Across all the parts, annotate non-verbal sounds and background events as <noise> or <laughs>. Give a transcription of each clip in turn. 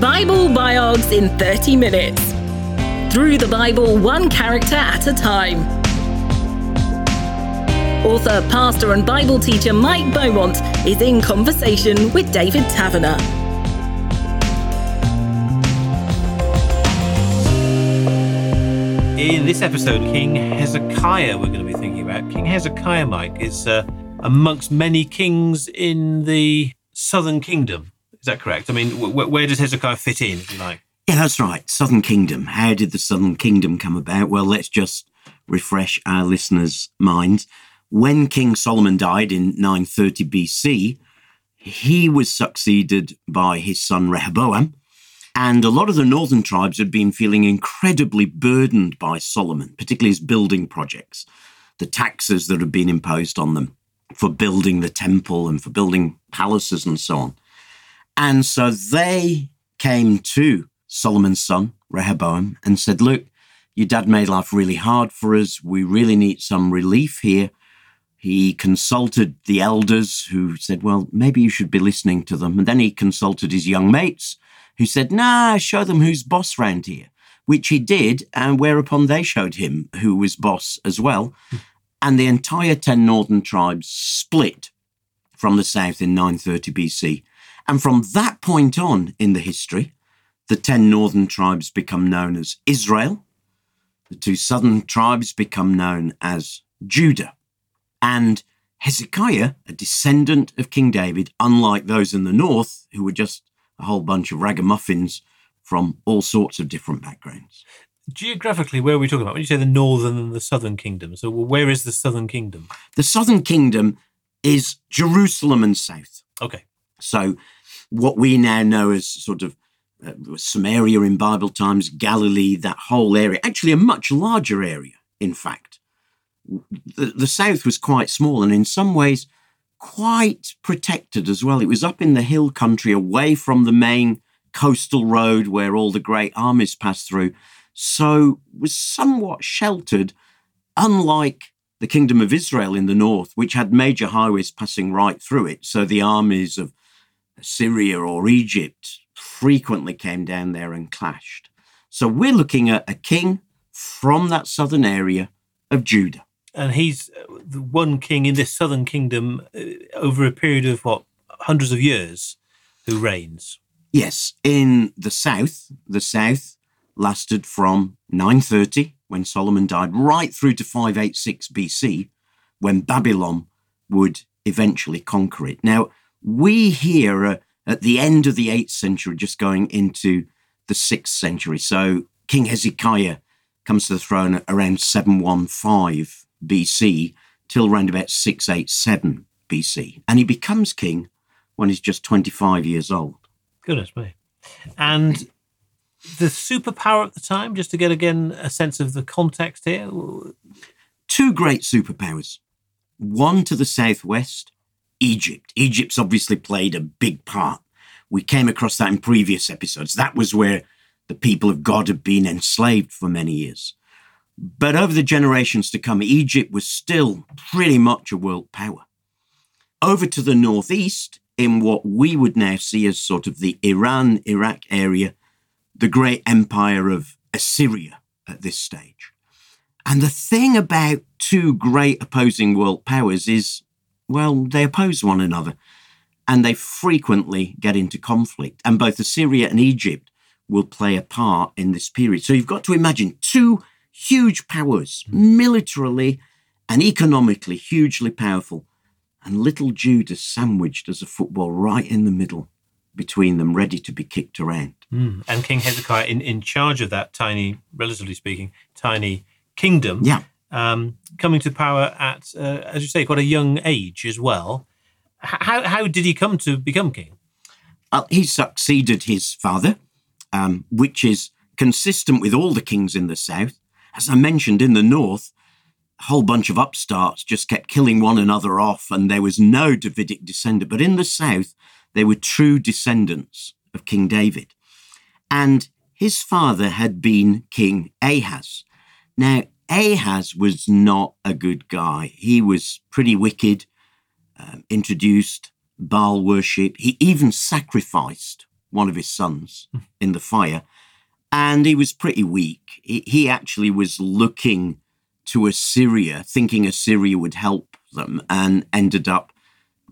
Bible Biogs in 30 minutes. Through the Bible, one character at a time. Author, pastor, and Bible teacher Mike Beaumont is in conversation with David Taverner. In this episode, King Hezekiah, we're going to be thinking about. King Hezekiah, Mike, is uh, amongst many kings in the southern kingdom. That correct? I mean, wh- where does Hezekiah fit in, if you like? Yeah, that's right. Southern Kingdom. How did the Southern Kingdom come about? Well, let's just refresh our listeners' minds. When King Solomon died in 930 BC, he was succeeded by his son Rehoboam. And a lot of the northern tribes had been feeling incredibly burdened by Solomon, particularly his building projects, the taxes that had been imposed on them for building the temple and for building palaces and so on. And so they came to Solomon's son, Rehoboam, and said, Look, your dad made life really hard for us. We really need some relief here. He consulted the elders who said, Well, maybe you should be listening to them. And then he consulted his young mates who said, Nah, show them who's boss round here, which he did. And whereupon they showed him who was boss as well. Hmm. and the entire 10 northern tribes split from the south in 930 BC. And from that point on in the history, the 10 northern tribes become known as Israel. The two southern tribes become known as Judah. And Hezekiah, a descendant of King David, unlike those in the north, who were just a whole bunch of ragamuffins from all sorts of different backgrounds. Geographically, where are we talking about? When you say the northern and the southern kingdom, so where is the southern kingdom? The southern kingdom is Jerusalem and south. Okay. So, what we now know as sort of uh, Samaria in Bible times, Galilee, that whole area, actually a much larger area, in fact. The, the south was quite small and in some ways quite protected as well. It was up in the hill country away from the main coastal road where all the great armies passed through. So was somewhat sheltered, unlike the kingdom of Israel in the north, which had major highways passing right through it. So the armies of Syria or Egypt frequently came down there and clashed. So we're looking at a king from that southern area of Judah. And he's uh, the one king in this southern kingdom uh, over a period of what, hundreds of years, who reigns. Yes, in the south, the south lasted from 930 when Solomon died right through to 586 BC when Babylon would eventually conquer it. Now, we here are at the end of the 8th century, just going into the 6th century. So King Hezekiah comes to the throne around 715 BC till around about 687 BC. And he becomes king when he's just 25 years old. Goodness me. And the superpower at the time, just to get again a sense of the context here? Two great superpowers. One to the southwest, Egypt. Egypt's obviously played a big part. We came across that in previous episodes. That was where the people of God had been enslaved for many years. But over the generations to come, Egypt was still pretty much a world power. Over to the northeast, in what we would now see as sort of the Iran Iraq area, the great empire of Assyria at this stage. And the thing about two great opposing world powers is, well, they oppose one another and they frequently get into conflict. And both Assyria and Egypt will play a part in this period. So you've got to imagine two huge powers, militarily and economically hugely powerful, and little Judah sandwiched as a football right in the middle between them, ready to be kicked around. Mm. And King Hezekiah in, in charge of that tiny, relatively speaking, tiny kingdom. Yeah. Um, coming to power at, uh, as you say, quite a young age as well. How, how did he come to become king? Well, he succeeded his father, um, which is consistent with all the kings in the south. As I mentioned, in the north, a whole bunch of upstarts just kept killing one another off, and there was no Davidic descendant. But in the south, they were true descendants of King David. And his father had been King Ahaz. Now, Ahaz was not a good guy. He was pretty wicked, um, introduced Baal worship. He even sacrificed one of his sons in the fire, and he was pretty weak. He, he actually was looking to Assyria, thinking Assyria would help them, and ended up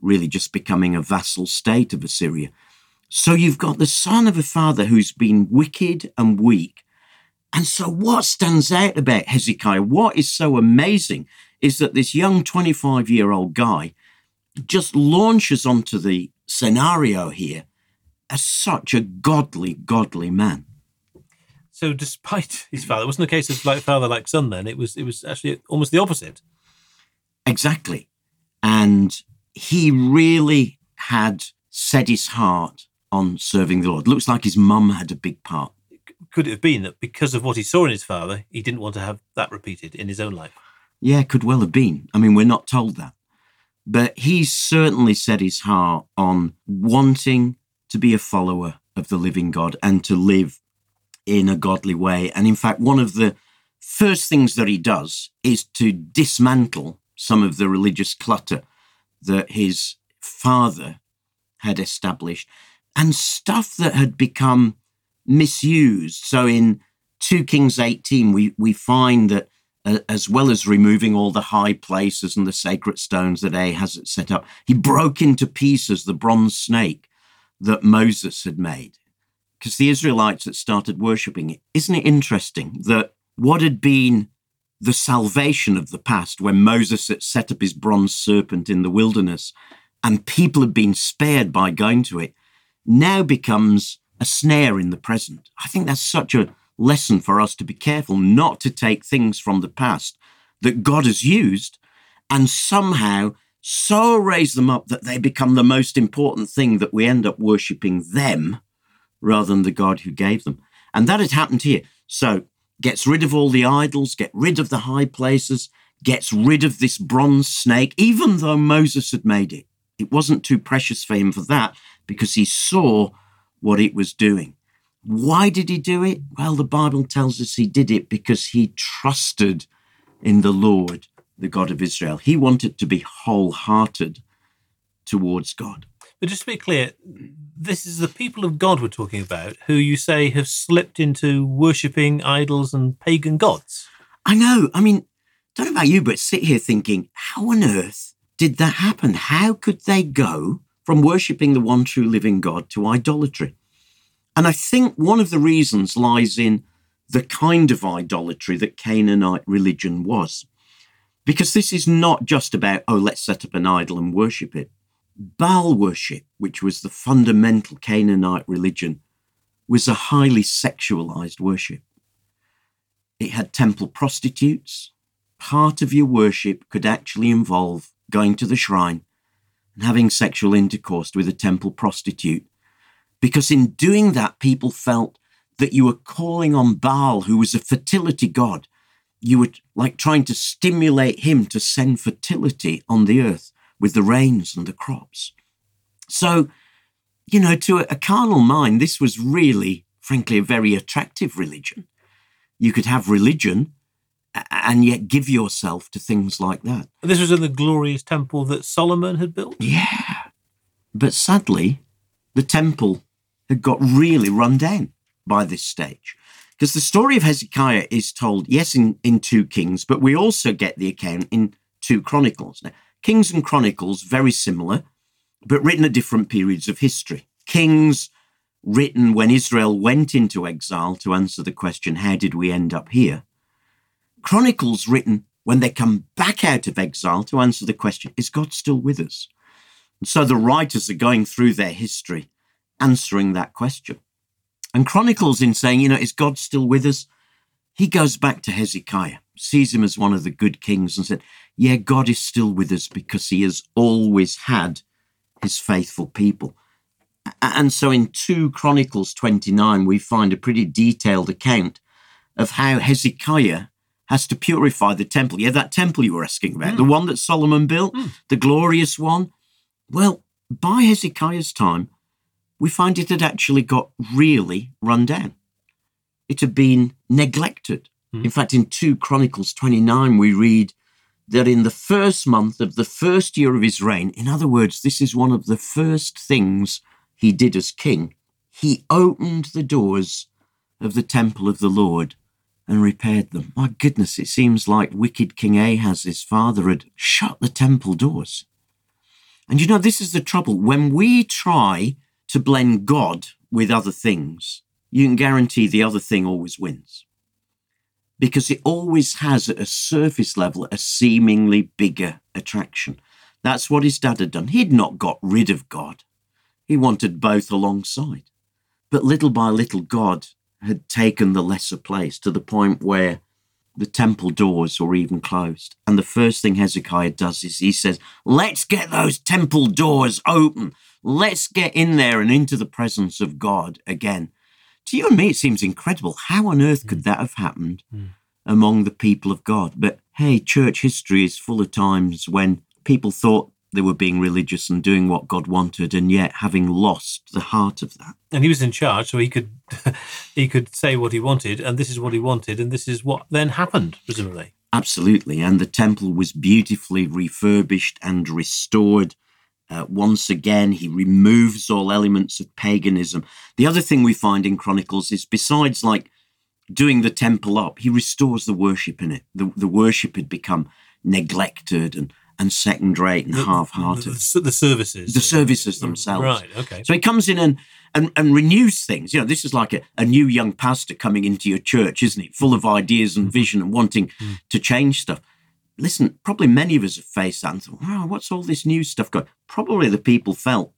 really just becoming a vassal state of Assyria. So you've got the son of a father who's been wicked and weak. And so what stands out about Hezekiah, what is so amazing, is that this young 25 year old guy just launches onto the scenario here as such a godly, godly man. So, despite his father, it wasn't a case of like father like son. Then it was it was actually almost the opposite. Exactly, and he really had set his heart on serving the Lord. Looks like his mum had a big part. Could it have been that because of what he saw in his father, he didn't want to have that repeated in his own life? Yeah, could well have been. I mean, we're not told that. But he certainly set his heart on wanting to be a follower of the living God and to live in a godly way. And in fact, one of the first things that he does is to dismantle some of the religious clutter that his father had established and stuff that had become misused. So in 2 Kings 18, we, we find that uh, as well as removing all the high places and the sacred stones that Ahaz had set up, he broke into pieces the bronze snake that Moses had made. Because the Israelites had started worshipping it. Isn't it interesting that what had been the salvation of the past when Moses had set up his bronze serpent in the wilderness and people had been spared by going to it, now becomes a snare in the present. I think that's such a lesson for us to be careful not to take things from the past that God has used and somehow so raise them up that they become the most important thing that we end up worshipping them rather than the God who gave them. And that had happened here. So gets rid of all the idols, get rid of the high places, gets rid of this bronze snake, even though Moses had made it. It wasn't too precious for him for that because he saw what it was doing. Why did he do it? Well, the Bible tells us he did it because he trusted in the Lord, the God of Israel. He wanted to be wholehearted towards God. But just to be clear, this is the people of God we're talking about who you say have slipped into worshipping idols and pagan gods. I know. I mean, don't know about you, but sit here thinking, how on earth did that happen? How could they go from worshipping the one true living God to idolatry? And I think one of the reasons lies in the kind of idolatry that Canaanite religion was. Because this is not just about, oh, let's set up an idol and worship it. Baal worship, which was the fundamental Canaanite religion, was a highly sexualized worship. It had temple prostitutes. Part of your worship could actually involve going to the shrine and having sexual intercourse with a temple prostitute because in doing that, people felt that you were calling on Baal, who was a fertility god. You were like trying to stimulate him to send fertility on the earth with the rains and the crops. So, you know, to a, carnal mind, this was really, frankly, a very attractive religion. You could have religion and yet give yourself to things like that. This was in the glorious temple that Solomon had built? Yeah. But sadly, the temple had got really run down by this stage. Because the story of Hezekiah is told, yes, in, in 2 Kings, but we also get the account in 2 Chronicles. Now, Kings and Chronicles, very similar, but written at different periods of history. Kings, written when Israel went into exile to answer the question, how did we end up here? Chronicles, written when they come back out of exile to answer the question, is God still with us? And so the writers are going through their history answering that question. And Chronicles, in saying, you know, is God still with us? He goes back to Hezekiah, sees him as one of the good kings, and said, Yeah, God is still with us because he has always had his faithful people. And so in 2 Chronicles 29, we find a pretty detailed account of how Hezekiah has to purify the temple. Yeah, that temple you were asking about, mm. the one that Solomon built, mm. the glorious one. Well, by Hezekiah's time, we find it had actually got really run down. It had been neglected. Mm. In fact, in 2 Chronicles 29, we read that in the first month of the first year of his reign, in other words, this is one of the first things he did as king, he opened the doors of the temple of the Lord and repaired them. My goodness, it seems like wicked King Ahaz, his father, had shut the temple doors. And you know, this is the trouble. When we try to blend God with other things, you can guarantee the other thing always wins. Because it always has, at a surface level, a seemingly bigger attraction. That's what his dad had done. He'd not got rid of God, he wanted both alongside. But little by little, God had taken the lesser place to the point where the temple doors were even closed. And the first thing Hezekiah does is he says, Let's get those temple doors open. Let's get in there and into the presence of God again. To you and me, it seems incredible. How on earth could that have happened mm. among the people of God? But hey, church history is full of times when people thought they were being religious and doing what God wanted, and yet having lost the heart of that. And he was in charge, so he could <laughs> he could say what he wanted, and this is what he wanted, and this is what then happened, presumably. Absolutely, and the temple was beautifully refurbished and restored. Uh, once again, he removes all elements of paganism. The other thing we find in Chronicles is besides like doing the temple up, he restores the worship in it. The, the worship had become neglected and and second rate and half hearted. The, the, services. The services themselves. Right, okay. So he comes in and, and, and renews things. You know, this is like a, a new young pastor coming into your church, isn't it? Full of ideas and mm. vision and wanting mm. to change stuff. Listen, probably many of us have faced that and thought, wow, what's all this new stuff going? Probably the people felt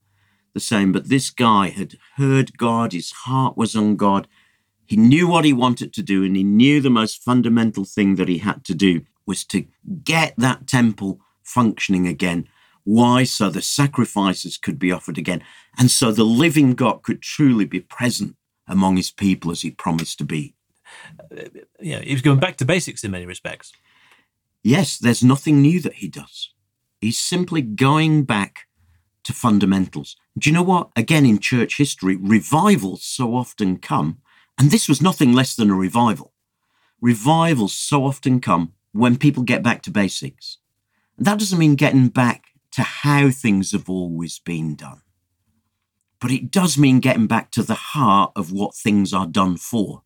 the same, but this guy had heard God, his heart was on God. He knew what he wanted to do, and he knew the most fundamental thing that he had to do was to get that temple functioning again. Why? So the sacrifices could be offered again. And so the living God could truly be present among his people as he promised to be. Uh, yeah, he was going back to basics in many respects. Yes, there's nothing new that he does. He's simply going back to fundamentals. Do you know what? Again, in church history, revivals so often come, and this was nothing less than a revival. Revivals so often come when people get back to basics. That doesn't mean getting back to how things have always been done. But it does mean getting back to the heart of what things are done for.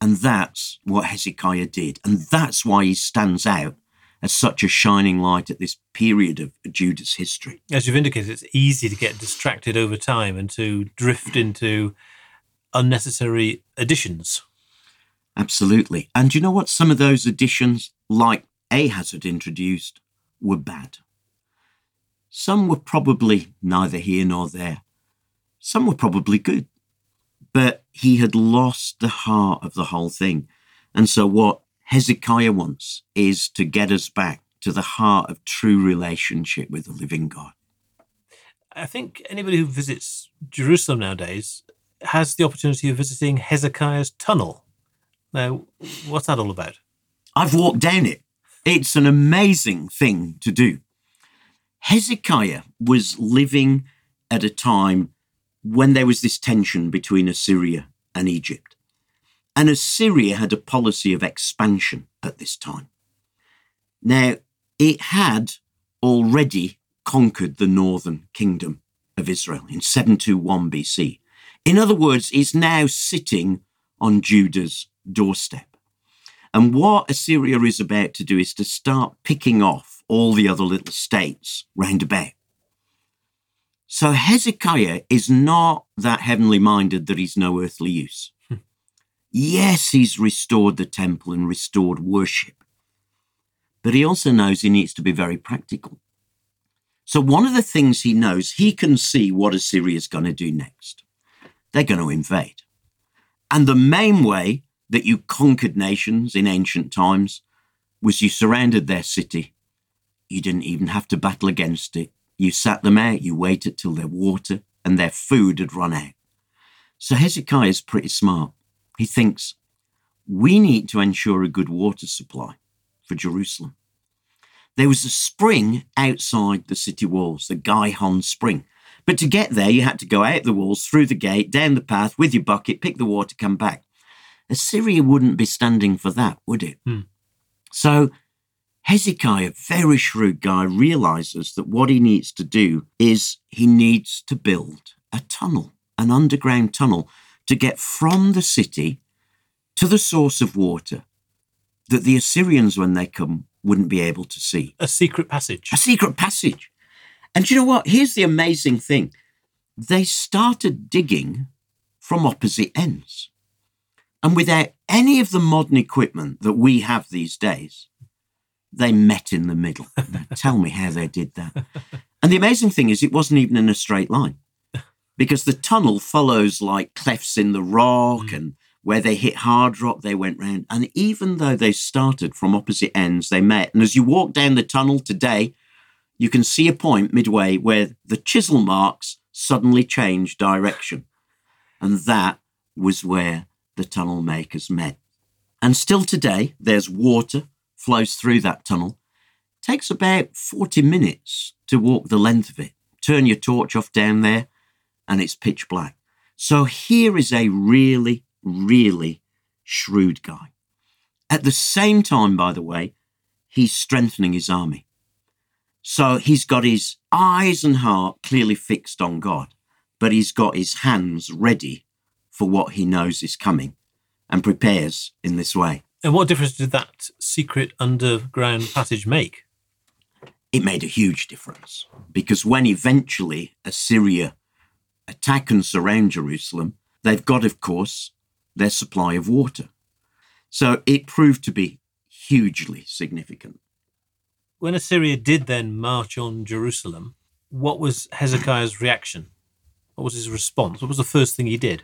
And that's what Hezekiah did. And that's why he stands out as such a shining light at this period of Judah's history. As you've indicated, it's easy to get distracted over time and to drift into unnecessary additions. Absolutely. And you know what? Some of those additions, like Ahaz had introduced, were bad. Some were probably neither here nor there. Some were probably good. But he had lost the heart of the whole thing. And so, what Hezekiah wants is to get us back to the heart of true relationship with the living God. I think anybody who visits Jerusalem nowadays has the opportunity of visiting Hezekiah's tunnel. Now, what's that all about? I've walked down it. It's an amazing thing to do. Hezekiah was living at a time when there was this tension between Assyria and Egypt. And Assyria had a policy of expansion at this time. Now, it had already conquered the northern kingdom of Israel in 721 BC. In other words, it's now sitting on Judah's doorstep. And what Assyria is about to do is to start picking off all the other little states round about. So Hezekiah is not that heavenly minded that he's no earthly use. Hmm. yes, he's restored the temple and restored worship, but he also knows he needs to be very practical. So one of the things he knows, he can see what Assyria is going to do next. They're going to invade. And the main way that you conquered nations in ancient times was you surrounded their city. You didn't even have to battle against it. You sat them out, you waited till their water and their food had run out. So Hezekiah is pretty smart. He thinks, we need to ensure a good water supply for Jerusalem. There was a spring outside the city walls, the Gihon Spring. But to get there, you had to go out the walls, through the gate, down the path with your bucket, pick the water, come back. Assyria wouldn't be standing for that, would it? Hmm. So Hezekiah, a very shrewd guy, realizes that what he needs to do is he needs to build a tunnel. an underground tunnel to get from the city to the source of water that the Assyrians, when they come, wouldn't be able to see. A secret passage. A secret passage. And you know what? Here's the amazing thing they started digging from opposite ends. And without any of the modern equipment that we have these days, they met in the middle. <laughs> Tell me how they did that. And the amazing thing is, it wasn't even in a straight line because the tunnel follows like clefts in the rock Mm. and where they hit hard rock, they went round. And even though they started from opposite ends, they met. And as you walk down the tunnel today, you can see a point midway where the chisel marks suddenly change direction. And that was where the tunnel makers met. And still today, there's water flows through that tunnel. Takes about 40 minutes to walk the length of it. Turn your torch off down there, and it's pitch black. So here is a really, really shrewd guy. At the same time, by the way, he's strengthening his army. So he's got his eyes and heart clearly fixed on God, but he's got his hands ready for what he knows is coming and prepares in this way. And what difference did that secret underground passage make? It made a huge difference because when eventually Assyria attack and surround Jerusalem, they've got, of course, their supply of water. So it proved to be hugely significant. When Assyria did then march on Jerusalem, what was Hezekiah's reaction? What was his response? What was the first thing he did?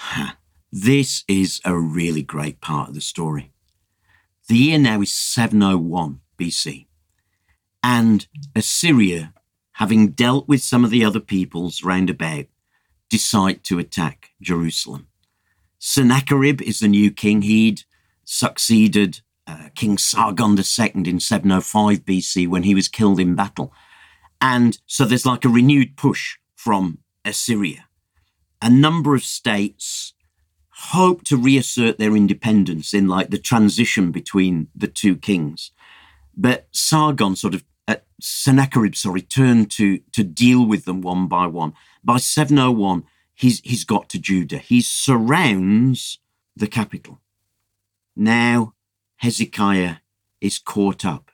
<sighs> This is a really great part of the story. The year now is 701 BC, and Assyria, having dealt with some of the other peoples round about, decide to attack Jerusalem. Sennacherib is the new king. He'd succeeded uh, King Sargon II in 705 BC when he was killed in battle. And so there's like a renewed push from Assyria. A number of states hope to reassert their independence in like the transition between the two kings. But Sargon sort of, uh, Sennacherib, sorry, turned to, to deal with them one by one. By 701, he's, he's got to Judah. He surrounds the capital. Now Hezekiah is caught up.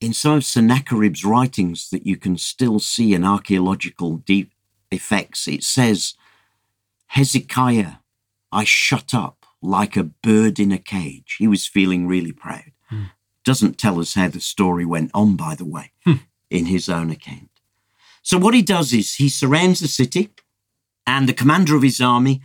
In some of Sennacherib's writings that you can still see in archaeological deep effects, it says, Hezekiah, I shut up like a bird in a cage. He was feeling really proud. Doesn't tell us how the story went on, by the way, in his own account. So, what he does is he surrounds the city, and the commander of his army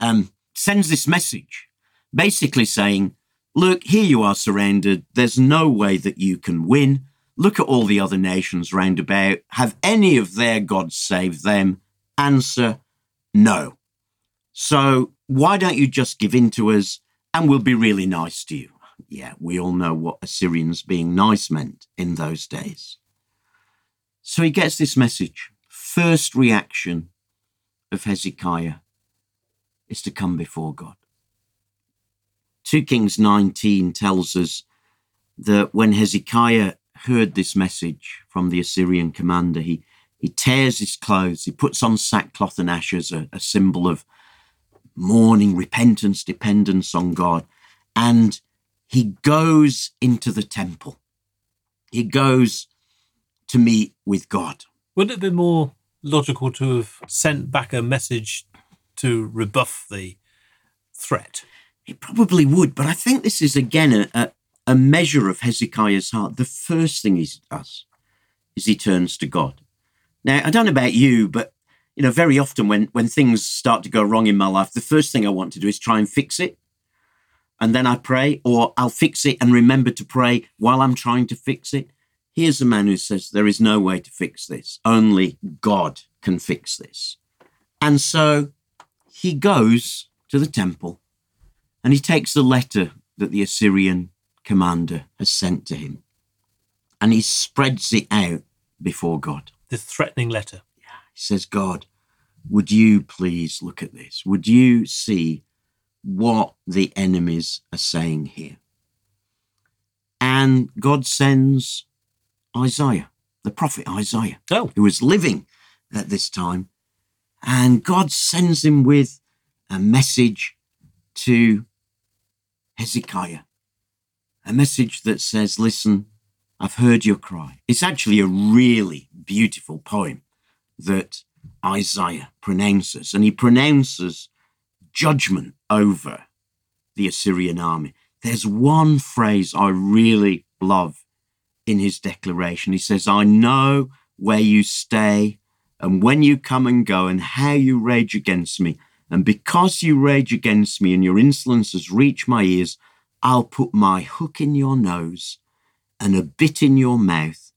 um, sends this message basically saying, Look, here you are surrounded. There's no way that you can win. Look at all the other nations round about. Have any of their gods saved them? Answer no. So why don't you just give in to us and we'll be really nice to you? Yeah, we all know what Assyrians being nice meant in those days. So he gets this message. First reaction of Hezekiah is to come before God. 2 Kings 19 tells us that when Hezekiah heard this message from the Assyrian commander, he, he tears his clothes, he puts on sackcloth and ashes, a, a symbol of mourning, repentance, dependence on God, and he goes into the temple. He goes to meet with God. Wouldn't it have been more logical to have sent back a message to rebuff the threat? It probably would, but I think this is again a, a, a measure of Hezekiah's heart. The first thing he does is he turns to God. Now, I don't know about you, but you know, very often when when things start to go wrong in my life, the first thing I want to do is try and fix it. And then I pray, or I'll fix it and remember to pray while I'm trying to fix it. Here's a man who says, There is no way to fix this. Only God can fix this. And so he goes to the temple and he takes the letter that the Assyrian commander has sent to him and he spreads it out before God. The threatening letter. Yeah. He says, God, would you please look at this? Would you see what the enemies are saying here? And God sends Isaiah, the prophet Isaiah, Oh, who was living at this time. And God sends him with a message to Hezekiah, a message that says, Listen, I've heard your cry. It's actually a really beautiful poem that Isaiah pronounces, and he pronounces judgment over the Assyrian army. There's one phrase I really love in his declaration. He says, I know where you stay and when you come and go and how you rage against me. And because you rage against me and your insolence has reached my ears, I'll put my hook in your nose and a bit in your mouth,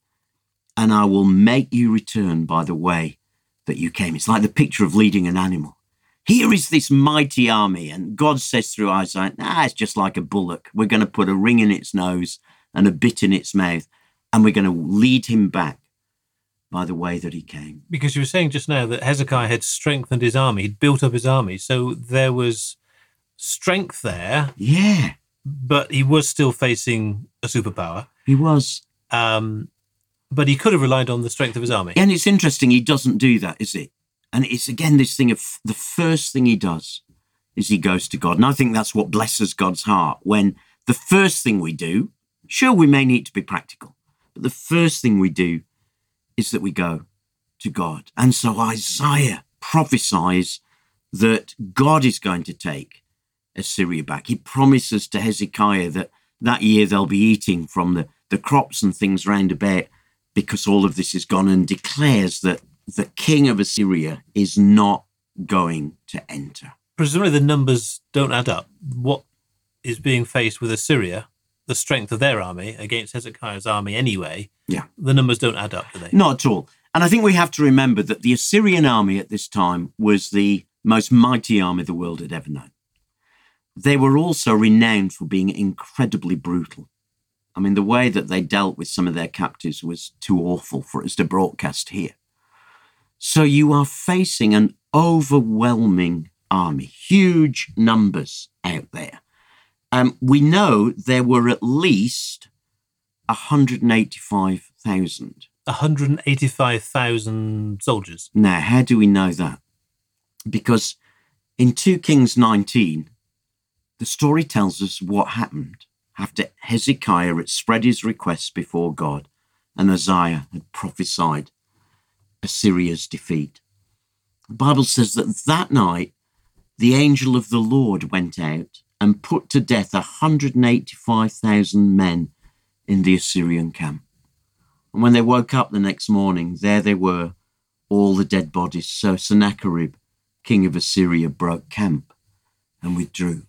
and I will make you return by the way that you came. It's like the picture of leading an animal. Here is this mighty army, and God says through Isaiah, ah, it's just like a bullock. We're going to put a ring in its nose and a bit in its mouth, and we're going to lead him back by the way that he came. Because you were saying just now that Hezekiah had strengthened his army, he'd built up his army. So there was strength there. Yeah. But he was still facing a superpower. He was. Um, but he could have relied on the strength of his army. And it's interesting, he doesn't do that, is it? And it's again this thing of the first thing he does is he goes to God. And I think that's what blesses God's heart when the first thing we do, sure, we may need to be practical, but the first thing we do is that we go to God. And so Isaiah prophesies that God is going to take Assyria back. He promises to Hezekiah that that year they'll be eating from the, the crops and things round about because all of this is gone and declares that the king of Assyria is not going to enter. Presumably the numbers don't add up. What is being faced with Assyria, the strength of their army against Hezekiah's army anyway, Yeah. the numbers don't add up, do they? Not at all. And I think we have to remember that the Assyrian army at this time was the most mighty army the world had ever known. They were also renowned for being incredibly brutal. I mean, the way that they dealt with some of their captives was too awful for us to broadcast here. So you are facing an overwhelming army, huge numbers out there. Um, we know there were at least 185,000 185,000 soldiers. Now, how do we know that? Because in 2 Kings 19, the story tells us what happened after Hezekiah had spread his requests before God and Isaiah had prophesied Assyria's defeat. The Bible says that that night the angel of the Lord went out and put to death 185,000 men in the Assyrian camp. And when they woke up the next morning, there they were, all the dead bodies. So Sennacherib, king of Assyria, broke camp and withdrew.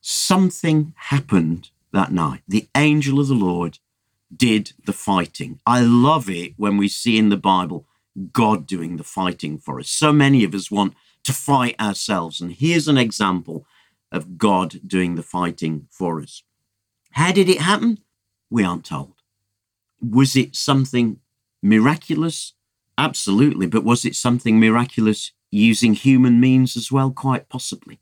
Something happened that night. The angel of the Lord did the fighting. I love it when we see in the Bible God doing the fighting for us. So many of us want to fight ourselves. And here's an example of God doing the fighting for us. How did it happen? We aren't told. Was it something miraculous? Absolutely. But was it something miraculous using human means as well? Quite possibly.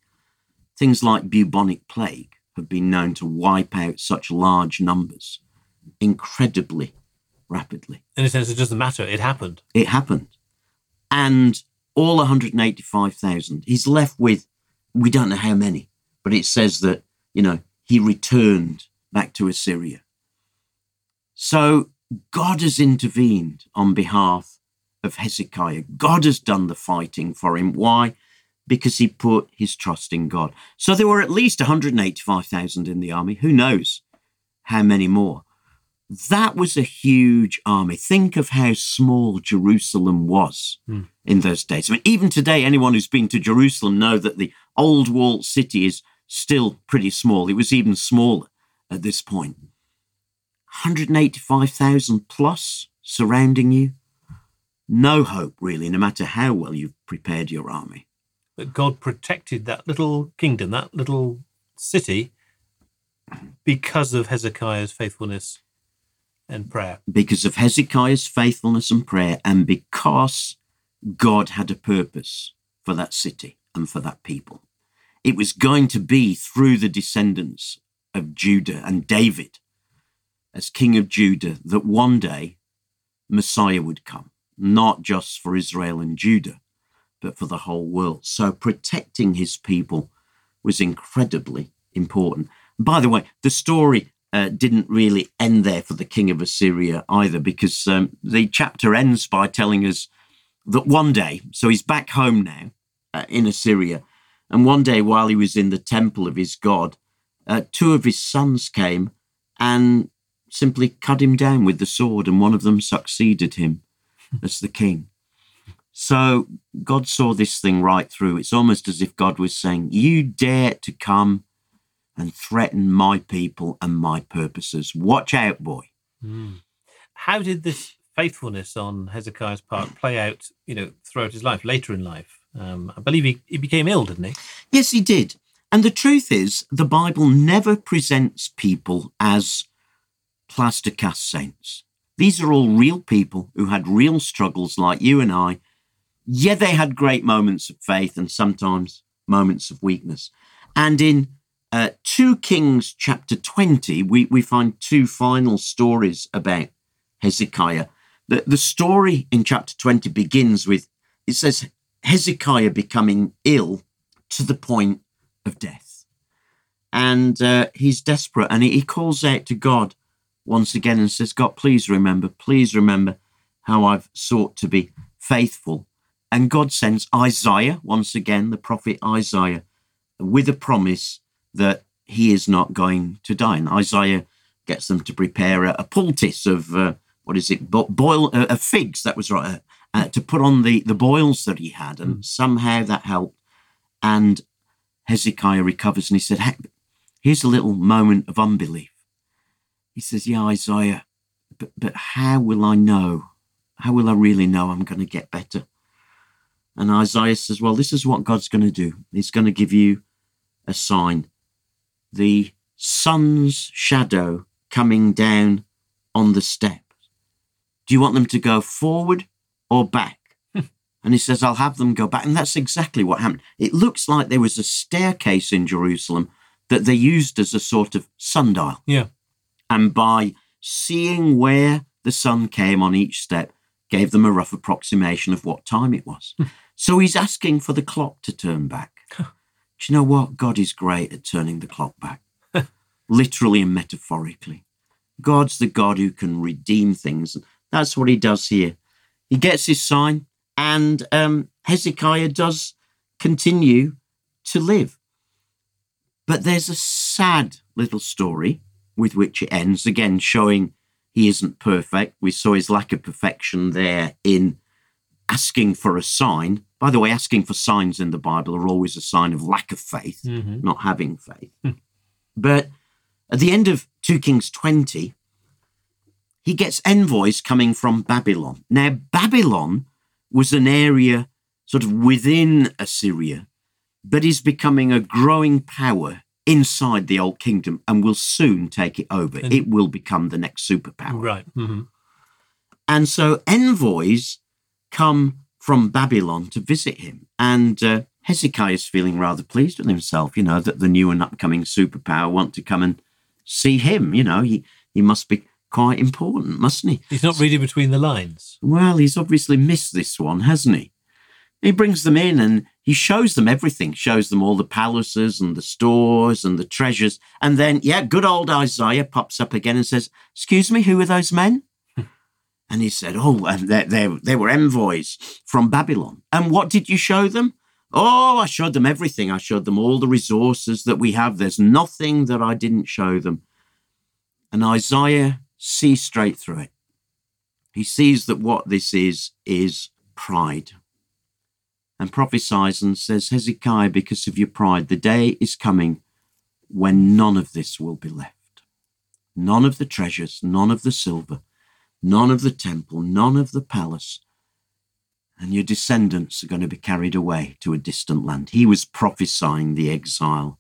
Things like bubonic plague have been known to wipe out such large numbers incredibly rapidly. In a sense, it doesn't matter. It happened. It happened. And all 185,000, he's left with, we don't know how many, but it says that, you know, he returned back to Assyria. So God has intervened on behalf of Hezekiah. God has done the fighting for him. Why? Because he put his trust in God. So there were at least 185,000 in the army. Who knows how many more? That was a huge army. Think of how small Jerusalem was Hmm. in those days. I mean, even today, anyone who's been to Jerusalem know that the old walled city is still pretty small. It was even smaller at this point. 185,000 plus surrounding you. No hope, really, no matter how well you've prepared your army. That God protected that little kingdom, that little city, because of Hezekiah's faithfulness and prayer. Because of Hezekiah's faithfulness and prayer, and because God had a purpose for that city and for that people. It was going to be through the descendants of Judah and David as king of Judah that one day Messiah would come, not just for Israel and Judah, but for the whole world. So protecting his people was incredibly important. By the way, the story uh, didn't really end there for the king of Assyria either, because um, the chapter ends by telling us that one day, so he's back home now uh, in Assyria, and one day while he was in the temple of his god, uh, two of his sons came and simply cut him down with the sword, and one of them succeeded him as the king. So God saw this thing right through. It's almost as if God was saying, You dare to come and threaten my people and my purposes. Watch out, boy. Mm. How did this faithfulness on Hezekiah's part play out, you know, throughout his life, later in life? Um, I believe he, he became ill, didn't he? Yes, he did. And the truth is, the Bible never presents people as plaster cast saints. These are all real people who had real struggles like you and I yeah, they had great moments of faith and sometimes moments of weakness. And in uh, 2 Kings chapter 20, we, we find two final stories about Hezekiah. The, the story in chapter 20 begins with it says Hezekiah becoming ill to the point of death. And uh, he's desperate and he, he calls out to God once again and says, God, please remember, please remember how I've sought to be faithful and God sends Isaiah, once again, the prophet Isaiah, with a promise that he is not going to die. And Isaiah gets them to prepare a, a poultice of, uh, what is it, Bo- boil, uh, of figs, that was right, uh, uh, to put on the, the boils that he had. And mm. somehow that helped. And Hezekiah recovers and he said, hey, here's a little moment of unbelief. He says, yeah, Isaiah, but, but how will I know? How will I really know I'm going to get better? And Isaiah says, Well, this is what God's going to do. He's going to give you a sign. The sun's shadow coming down on the steps. Do you want them to go forward or back? <laughs> and he says, I'll have them go back. And that's exactly what happened. It looks like there was a staircase in Jerusalem that they used as a sort of sundial. Yeah. And by seeing where the sun came on each step, gave them a rough approximation of what time it was. So he's asking for the clock to turn back. <laughs> Do you know what? God is great at turning the clock back, <laughs> literally and metaphorically. God's the God who can redeem things. That's what he does here. He gets his sign, and um, Hezekiah does continue to live. But there's a sad little story with which it ends, again, showing he isn't perfect. We saw his lack of perfection there in asking for a sign. By the way, asking for signs in the Bible are always a sign of lack of faith, mm-hmm. not having faith. Hmm. but at the end of 2 Kings 20, he gets envoys coming from Babylon. Now, Babylon was an area sort of within Assyria, but is becoming a growing power inside the old kingdom and will soon take it over. And it will become the next superpower. Right. Mm-hmm. And so envoys come from Babylon to visit him. And uh, Hezekiah is feeling rather pleased with himself, you know, that the new and upcoming superpower want to come and see him. You know, he, he must be quite important, mustn't he? He's not reading between the lines. Well, he's obviously missed this one, hasn't he? He brings them in and he shows them everything, shows them all the palaces and the stores and the treasures. And then, yeah, good old Isaiah pops up again and says, Excuse me, who are those men? <laughs> And he said, Oh, and they, they, they were envoys from Babylon. And what did you show them? Oh, I showed them everything. I showed them all the resources that we have. There's nothing that I didn't show them. And Isaiah sees straight through it. He sees that what this is, is pride. And prophesies and says, Hezekiah, because of your pride, the day is coming when none of this will be left. None of the treasures, none of the silver, none of the temple, none of the palace. And your descendants are going to be carried away to a distant land. He was prophesying the exile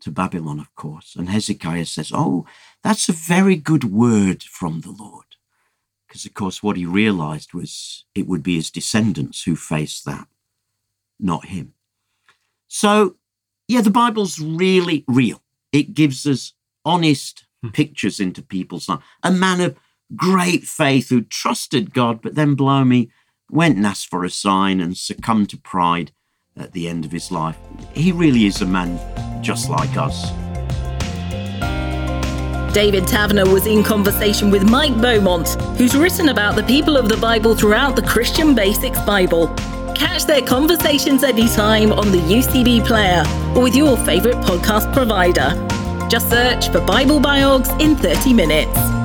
to Babylon, of course. And Hezekiah says, Oh, that's a very good word from the Lord. Because, of course, what he realized was it would be his descendants who faced that, not him. So, yeah, the Bible's really real. It gives us honest hmm. pictures into people's lives. A man of great faith who trusted God, but then blow me went and asked for a sign and succumbed to pride at the end of his life. He really is a man just like us. David Taverner was in conversation with Mike Beaumont, who's written about the people of the Bible throughout the Christian Basics Bible. Catch their conversations anytime on the UCB player or with your favourite podcast provider. Just search for Bible Biogs in 30 minutes.